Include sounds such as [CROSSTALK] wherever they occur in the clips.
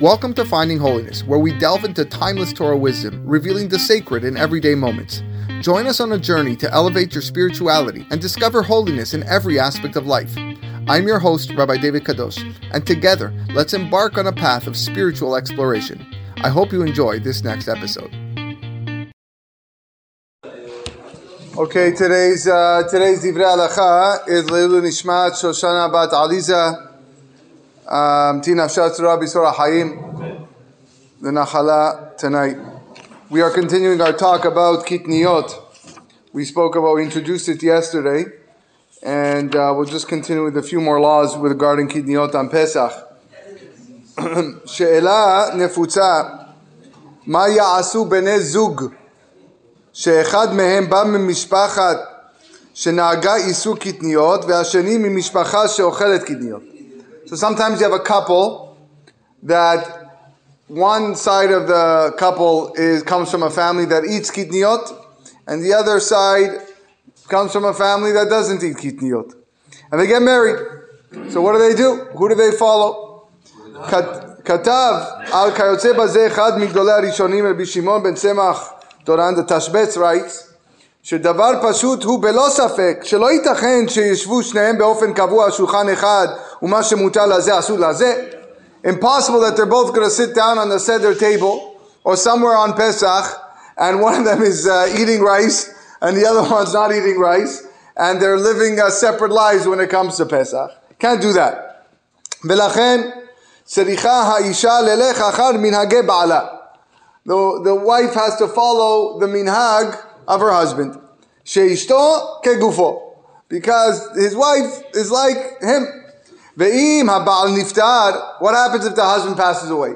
Welcome to Finding Holiness, where we delve into timeless Torah wisdom, revealing the sacred in everyday moments. Join us on a journey to elevate your spirituality and discover holiness in every aspect of life. I'm your host, Rabbi David Kadosh, and together, let's embark on a path of spiritual exploration. I hope you enjoy this next episode. Okay, today's uh, today's divrei halacha is Leilu Nishmat Shoshana Bat Aliza Tina Shatzra Bisora Hayim the Nachala tonight. We are continuing our talk about Kitniot. We spoke about, we introduced it yesterday, and uh, we'll just continue with a few more laws regarding Kitniot on Pesach. [CLEARS THROAT] שאלה נפוצה, מה יעשו בני זוג שאחד מהם בא ממשפחת שנהגה איסור קטניות והשני ממשפחה שאוכלת קטניות. so sometimes you have a couple that one side of the couple is comes from a family that eats kitniot, and the other side comes from a family that doesn't eat kitniot. And they get married. So what do they do? Who do they follow? Katav al kayotze בזה אחד מגדולי הראשונים, רבי שמעון ben semach Duran the Tashbetz writes, שדבר פשוט הוא בלא ספק שלא ייתכן שישבו שניהם באופן קבוע על שולחן אחד ומה שמותר לזה אסור לזה impossible that they're both going to sit down on the seder table or somewhere on Pesach and one of them is uh, eating rice and the other one's not eating rice and they're living uh, separate lives when it comes to Pesach. Can't do that. ולכן צריכה האישה ללך אחר מנהגי בעלה. The, the wife has to follow the minhag of her husband. Sheishto kegufo. Because his wife is like him. Ve'im habal niftar. What happens if the husband passes away?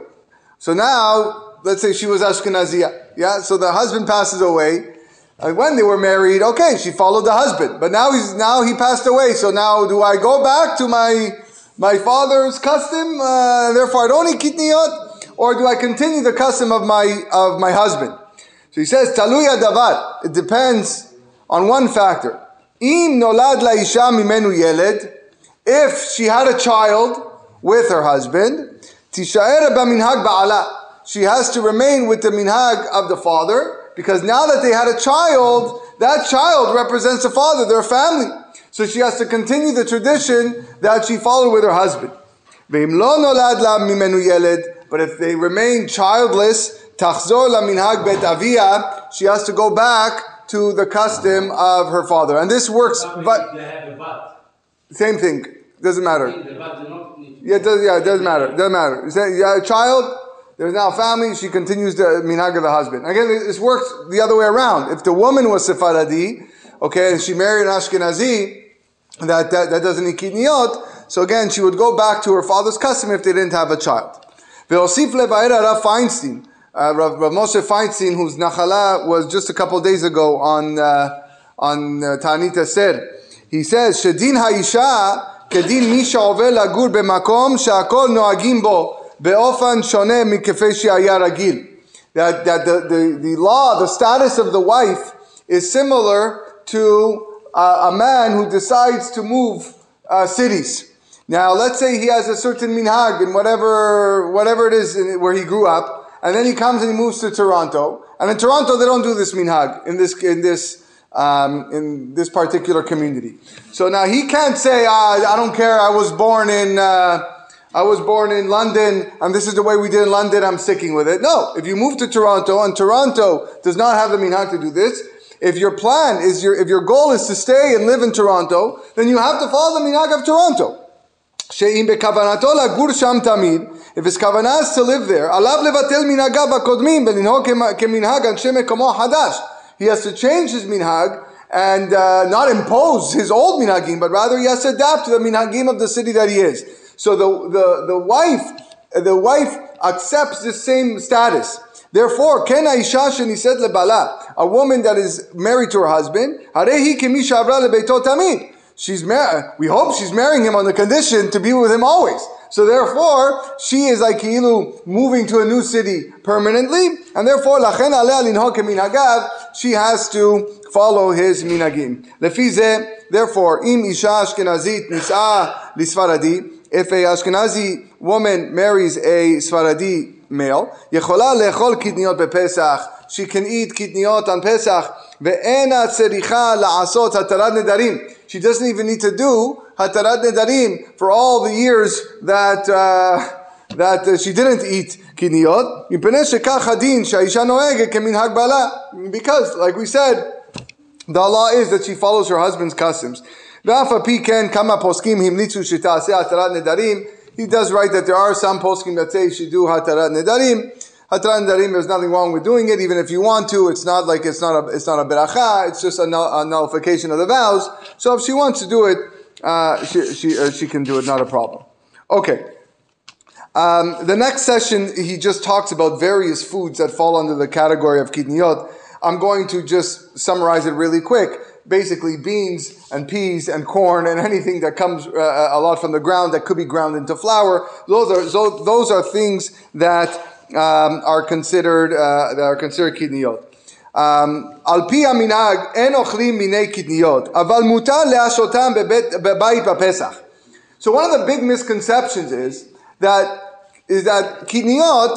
So now, let's say she was Ashkenazia. Yeah, so the husband passes away. And when they were married, okay, she followed the husband. But now he's now he passed away. So now do I go back to my my father's custom? Uh, therefore, I don't eat kitniot, or do I continue the custom of my of my husband? So he says, Taluya davar. It depends on one factor. Im nolad laisha mimenu yeled if she had a child with her husband, minhag ba'ala. She has to remain with the minhag of the father because now that they had a child, that child represents the father, their family. So she has to continue the tradition that she followed with her husband. But if they remain childless, she has to go back to the custom of her father. And this works, but same thing. Doesn't matter. Yeah, it does, yeah, it doesn't matter. Doesn't matter. You say, you have a child, there's now a family, she continues the minhag of the husband. Again, this works the other way around. If the woman was Sephardi, okay, and she married an Ashkenazi, that, that, that doesn't eat kitniot, so again, she would go back to her father's custom if they didn't have a child. Ve'osif Rav Feinstein, uh, Rav, Rav Moshe Feinstein, whose Nachala was just a couple days ago on uh, on uh, Tanita he says, "Shedin ha'isha kedin misha over lagur b'makom she'akol noagim bo be'ofan shone miKefeshi she'aya ragil." That, that the, the, the law, the status of the wife is similar to uh, a man who decides to move uh, cities. Now, let's say he has a certain minhag in whatever, whatever it is in, where he grew up and then he comes and he moves to Toronto. And in Toronto, they don't do this minhag in this, in this um, in this particular community. So now he can't say, ah, I don't care, I was born in, uh, I was born in London and this is the way we did in London, I'm sticking with it. No, if you move to Toronto and Toronto does not have the minhag to do this, if your plan is your, if your goal is to stay and live in Toronto, then you have to follow the minhag of Toronto. שאם בכוונתו לגור שם תמיד, if his כוונה is to live there, עליו לבטל מנהגיו הקודמים ולנהוג כמנהג אנשי מקומו החדש he has to change his minhag and uh, not impose his old minhagim, but rather he has to adapt to the minhagim of the city that he is. So the, the, the wife, the wife accepts the same status. Therefore, ken aisha said lebala, a woman that is married to her husband, harehi kemi shavra lebeito tamid. She's mar- we hope she's marrying him on the condition to be with him always. So therefore, she is like Ki'ilu moving to a new city permanently, and therefore, lachen alea linhok minhagav, she has to follow his minagim. Lefize, therefore, im isha ashkenazit nis'a lisfaradi, if a Ashkenazi woman marries a Sfaradi male, יכולה לאכול קטניות בפסח, she can eat קטניות on Pesach, ואינה צריכה לעשות התרת נדרים. She doesn't even need to do hatarat nedarim for all the years that uh, that uh, she didn't eat kiniyot. Because, like we said, the law is that she follows her husband's customs. He does write that there are some poskim that say she do hatarat nedarim. Nedarim, there's nothing wrong with doing it, even if you want to. It's not like it's not a it's not a beracha. It's just a, a nullification of the vows. So if she wants to do it, uh, she she uh, she can do it. Not a problem. Okay. Um, the next session, he just talks about various foods that fall under the category of kidniyot. I'm going to just summarize it really quick basically beans and peas and corn and anything that comes uh, a lot from the ground that could be ground into flour. Those are those are things that um, are considered uh, that are considered kidniyot. על פי המנהג אין אוכלים מיני קטניות, אבל מותר להשותם בבית בפסח. So one of the big misconceptions is that is that kidniyot,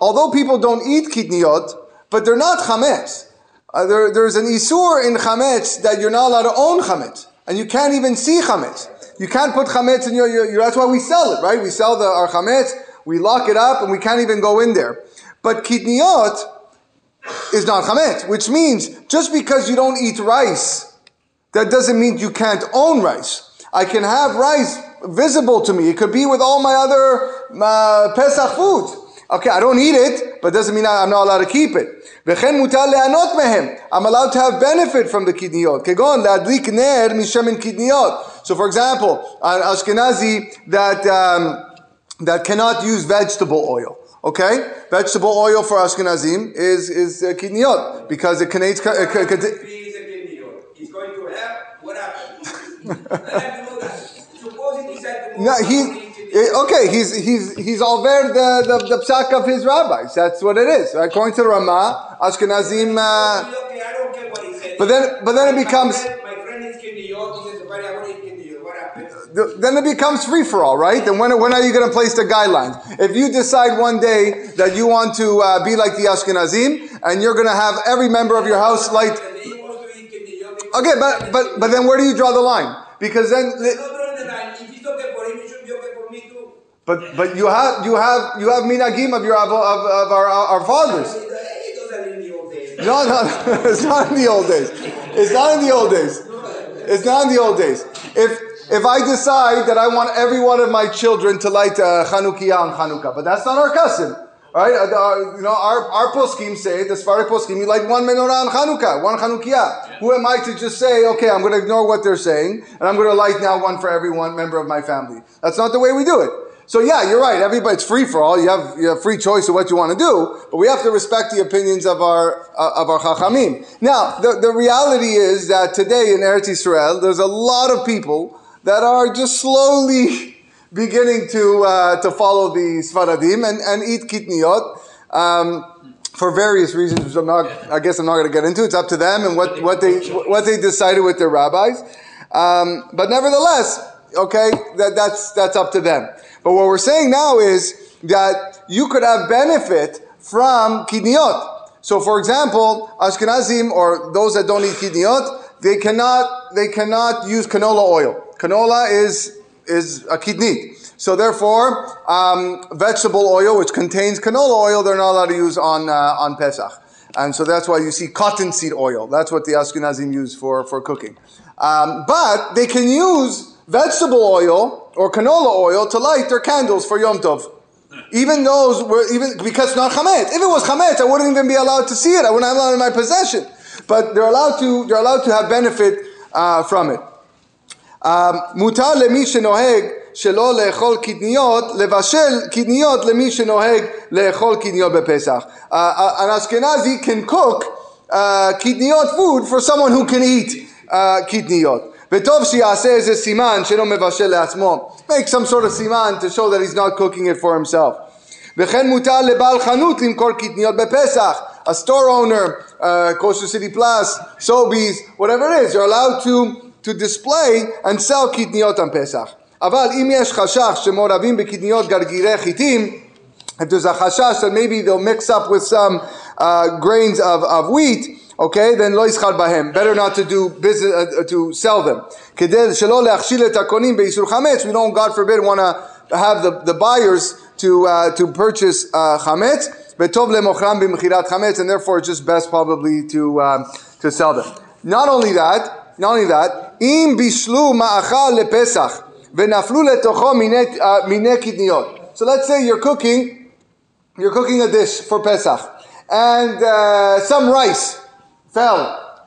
although people don't eat kidniyot, but they're not chametz. Uh, there, there's an isur in chametz that you're not allowed to own chametz, and you can't even see chametz. You can't put chametz in your, your, your, That's why we sell it, right? We sell the, our chametz, we lock it up and we can't even go in there. But kidniot is not chametz, which means just because you don't eat rice, that doesn't mean you can't own rice. I can have rice visible to me. It could be with all my other uh, Pesach food. Okay, I don't eat it, but it doesn't mean I'm not allowed to keep it. I'm allowed to have benefit from the kidniot. So, for example, an Ashkenazi that. Um, that cannot use vegetable oil. Okay? Vegetable oil for Ashkenazim is, is uh, kidniyot because it contains... Uh, He's going to have, what [LAUGHS] happened? no, he, Eh, okay, he's he's he's over the, the, the psak of his rabbis. That's what it is. According to Rama, Ashkenazim. Uh, but then, but then it becomes. Then it becomes free for all, right? Then when, when are you going to place the guidelines? If you decide one day that you want to uh, be like the Ashkenazim and you're going to have every member of your house light. Okay, but but but then where do you draw the line? Because then. But but you have you have you have minagim of your of, of our our fathers. No, no, [LAUGHS] it's not in the old days. It's not in the old days. It's not in the old days. If if I decide that I want every one of my children to light uh, Chanukiah on Chanukah, but that's not our custom, right? Uh, uh, you know, our our poskim say the Sfari poskim you light one menorah on Chanukah, one Chanukiah. Who am I to just say, okay, I'm going to ignore what they're saying and I'm going to light now one for every one member of my family? That's not the way we do it. So yeah, you're right. Everybody, it's free for all. You have, you have free choice of what you want to do, but we have to respect the opinions of our uh, of our chachamim. Now, the, the reality is that today in Eretz Israel, there's a lot of people that are just slowly [LAUGHS] beginning to uh, to follow the Sfaradim and, and eat kitniot. Um, for various reasons, which I'm not, I guess I'm not going to get into. It's up to them and what, what they what they decided with their rabbis. Um, but nevertheless, okay, that, that's that's up to them. But what we're saying now is that you could have benefit from kidniyot. So, for example, Ashkenazim or those that don't eat kidniyot, they cannot they cannot use canola oil. Canola is is a kidney. So therefore, um, vegetable oil, which contains canola oil, they're not allowed to use on uh, on Pesach. And so that's why you see cottonseed oil. That's what the Ashkenazim use for, for cooking. Um, but they can use vegetable oil or canola oil to light their candles for Yom Tov. Even those were even because it's not chametz. If it was chametz, I wouldn't even be allowed to see it. I wouldn't have it in my possession. But they're allowed to. They're allowed to have benefit uh, from it. מותר למי שנוהג שלא לאכול קדניות, לבשל קדניות למי שנוהג לאכול קדניות בפסח. An Ashkenazi can cook uh, kidniyot food for someone who can eat uh, kidniyot. וטוב שיעשה איזה סימן שאינו מבשל לעצמו. Make some sort of סימן to show that he's not cooking it for himself. וכן מותר לבעל חנות למכור קטניות בפסח. A store owner, uh, Kosher City Plus, Sobeys, whatever it is, you're allowed to, to display and sell קטניות on Pesach. אבל אם יש חשש שמעורבים בקטניות גרגירי חיטים, if there's a chashash that maybe they'll mix up with some uh, grains of, of wheat, okay, then לא יסחר בהם. Better not to do business, uh, to sell them. כדי שלא להכשיל את הקונים באיסור חמץ, we don't, God forbid, want to have the, the buyers to, uh, to purchase uh, chametz, וטוב למוכרם במכירת חמץ, and therefore it's just best probably to, um, to sell them. Not only that, not only that, אם בישלו מאכל לפסח ונפלו לתוכו מיני, uh, מיני קטניות. So let's say you're cooking, you're cooking a dish for Pesach, and uh, some rice fell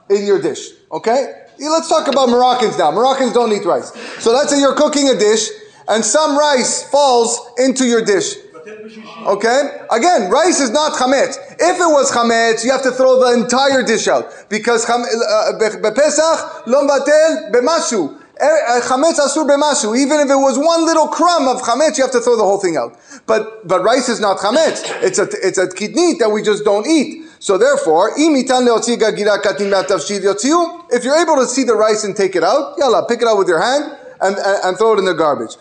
in your dish. Okay? Let's talk about Moroccans now. Moroccans don't eat rice. So let's say you're cooking a dish, and some rice falls into your dish. Okay? Again, rice is not chametz. If it was chametz, you have to throw the entire dish out because lo batel. Eh, Chametz asur b'mashu. Even if it was one little crumb of chametz, you have to throw the whole thing out. But but rice is not chametz. It's a it's a kidnit that we just don't eat. So therefore, if you're able to see the rice and take it out, yalla, pick it out with your hand and, and, and throw it in the garbage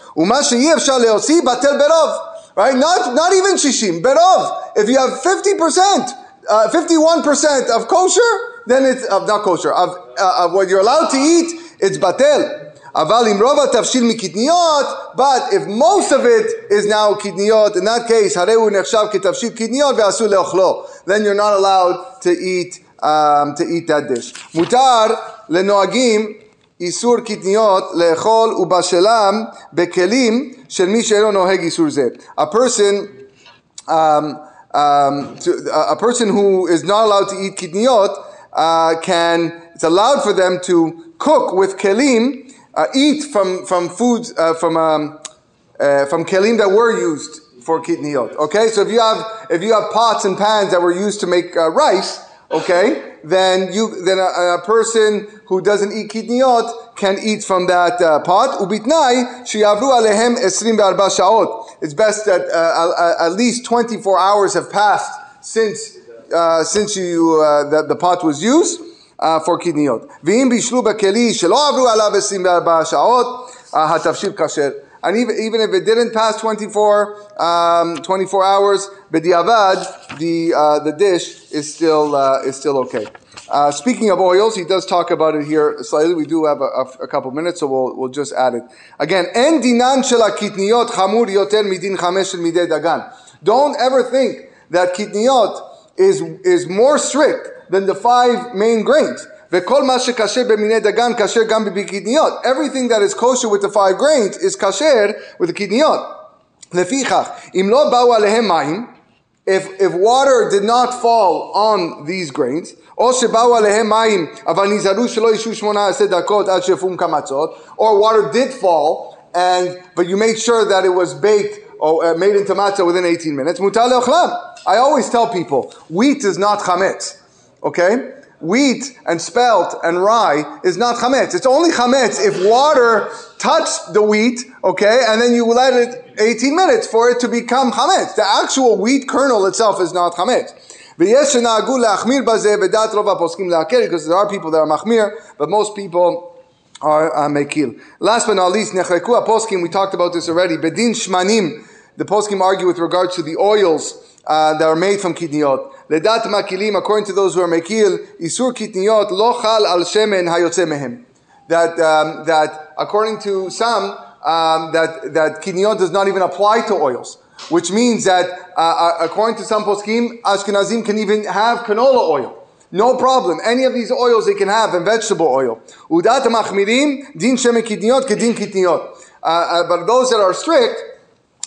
Right? Not, not even shishim, berov. If you have 50%, uh, 51% of kosher, then it's, of not kosher, of, uh, of what you're allowed to eat, it's batel. אבל אם רוב התבשיל מקטניות, but if most of it is now קטניות, in that case, הרי הוא נחשב כתבשיל קטניות ואסור לאכלו. Then you're not allowed to eat, um, to eat that dish. מותר לנוהגים איסור קטניות לאכול ובשלם בכלים A person, um, um, to, a person who is not allowed to eat kidniyot uh, can, it's allowed for them to cook with kelim, uh, eat from, from foods, uh, from, um, uh, from kelim that were used for kidniyot. Okay, so if you have, if you have pots and pans that were used to make uh, rice, okay, then you then a, a person who doesn't eat kitniot can eat from that uh, pot. Ubitnai sheyavru alehem esrim be'arba shaot. It's best that uh, uh, at least 24 hours have passed since uh, since you uh, that the pot was used uh, for kidneyot. Ve'im bishlu bekeli shelo avru alav esrim be'arba shaot uh, hatafshil kasher. And even, even if it didn't pass 24, um, 24 hours, b'diavad, the, uh, the dish is still, uh, is still okay. Uh, speaking of oils, he does talk about it here slightly. We do have a, a, a couple minutes, so we'll, we'll just add it. Again, en dinan chamur yoter midin chamesh midei dagan. Don't ever think that kitniyot is, is more strict than the five main grains. Everything that is kosher with the five grains is kasher with the kidniyot. if, if water did not fall on these grains, or water did fall, and but you made sure that it was baked or uh, made into matzah within 18 minutes, I always tell people, wheat is not chametz. Okay? Wheat and spelt and rye is not chametz. It's only chametz if water touched the wheat, okay, and then you let it 18 minutes for it to become chametz. The actual wheat kernel itself is not chametz. Because there are people that are machmir, but most people are uh, mekil. Last but not least. We talked about this already. Bedin shmanim. The poskim argue with regards to the oils uh, that are made from kidniyot. Ledat makilim, according to those who are makil, isur kitniyot lo chal al shemen hayotze mehem. That, um, that according to some, um, that, that kidniyot does not even apply to oils. Which means that, uh, uh according to some poskim, Ashkenazim can even have canola oil. No problem. Any of these oils they can have, and vegetable oil. Udat machmirim, din shemen kidniyot, kedin kitniyot. Uh, uh, but those that are strict,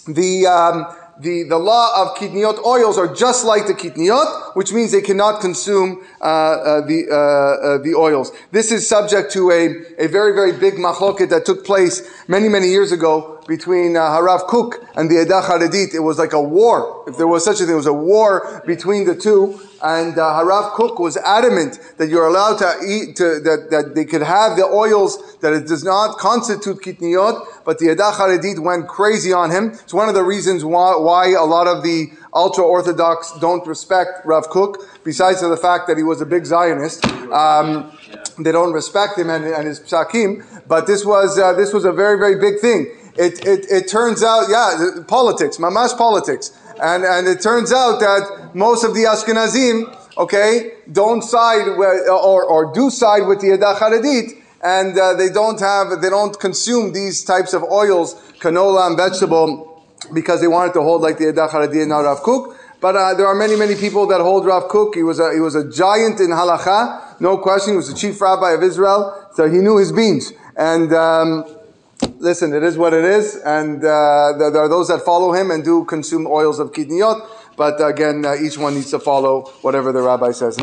the, um, the, the law of kidniot oils are just like the kidniot, which means they cannot consume uh, uh, the, uh, uh the oils. This is subject to a, a very, very big machloket that took place many, many years ago between uh, Harav Kook and the Edah Haredit. It was like a war. If there was such a thing, it was a war between the two. And uh, Harav Kook was adamant that you're allowed to eat, to, that, that they could have the oils, that it does not constitute kitniyot, but the Edah Haredit went crazy on him. It's one of the reasons why, why a lot of the ultra-Orthodox don't respect Rav Kook, besides the fact that he was a big Zionist. Um, they don't respect him and, and his psakim, but this was, uh, this was a very, very big thing. it, it, it turns out, yeah, politics, mamash politics. And, and it turns out that most of the Ashkenazim, okay, don't side with, or, or do side with the Edah Haredit, and uh, they don't have, they don't consume these types of oils, canola and vegetable, because they wanted to hold like the Edah Haredit and not Rav Kook. But uh, there are many, many people that hold Rav Kook. He was a, he was a giant in halacha, no question. He was the chief rabbi of Israel, so he knew his beans. And um, listen, it is what it is, and uh, there, are those that follow him and do consume oils of kidniyot. But again, uh, each one needs to follow whatever the rabbi says.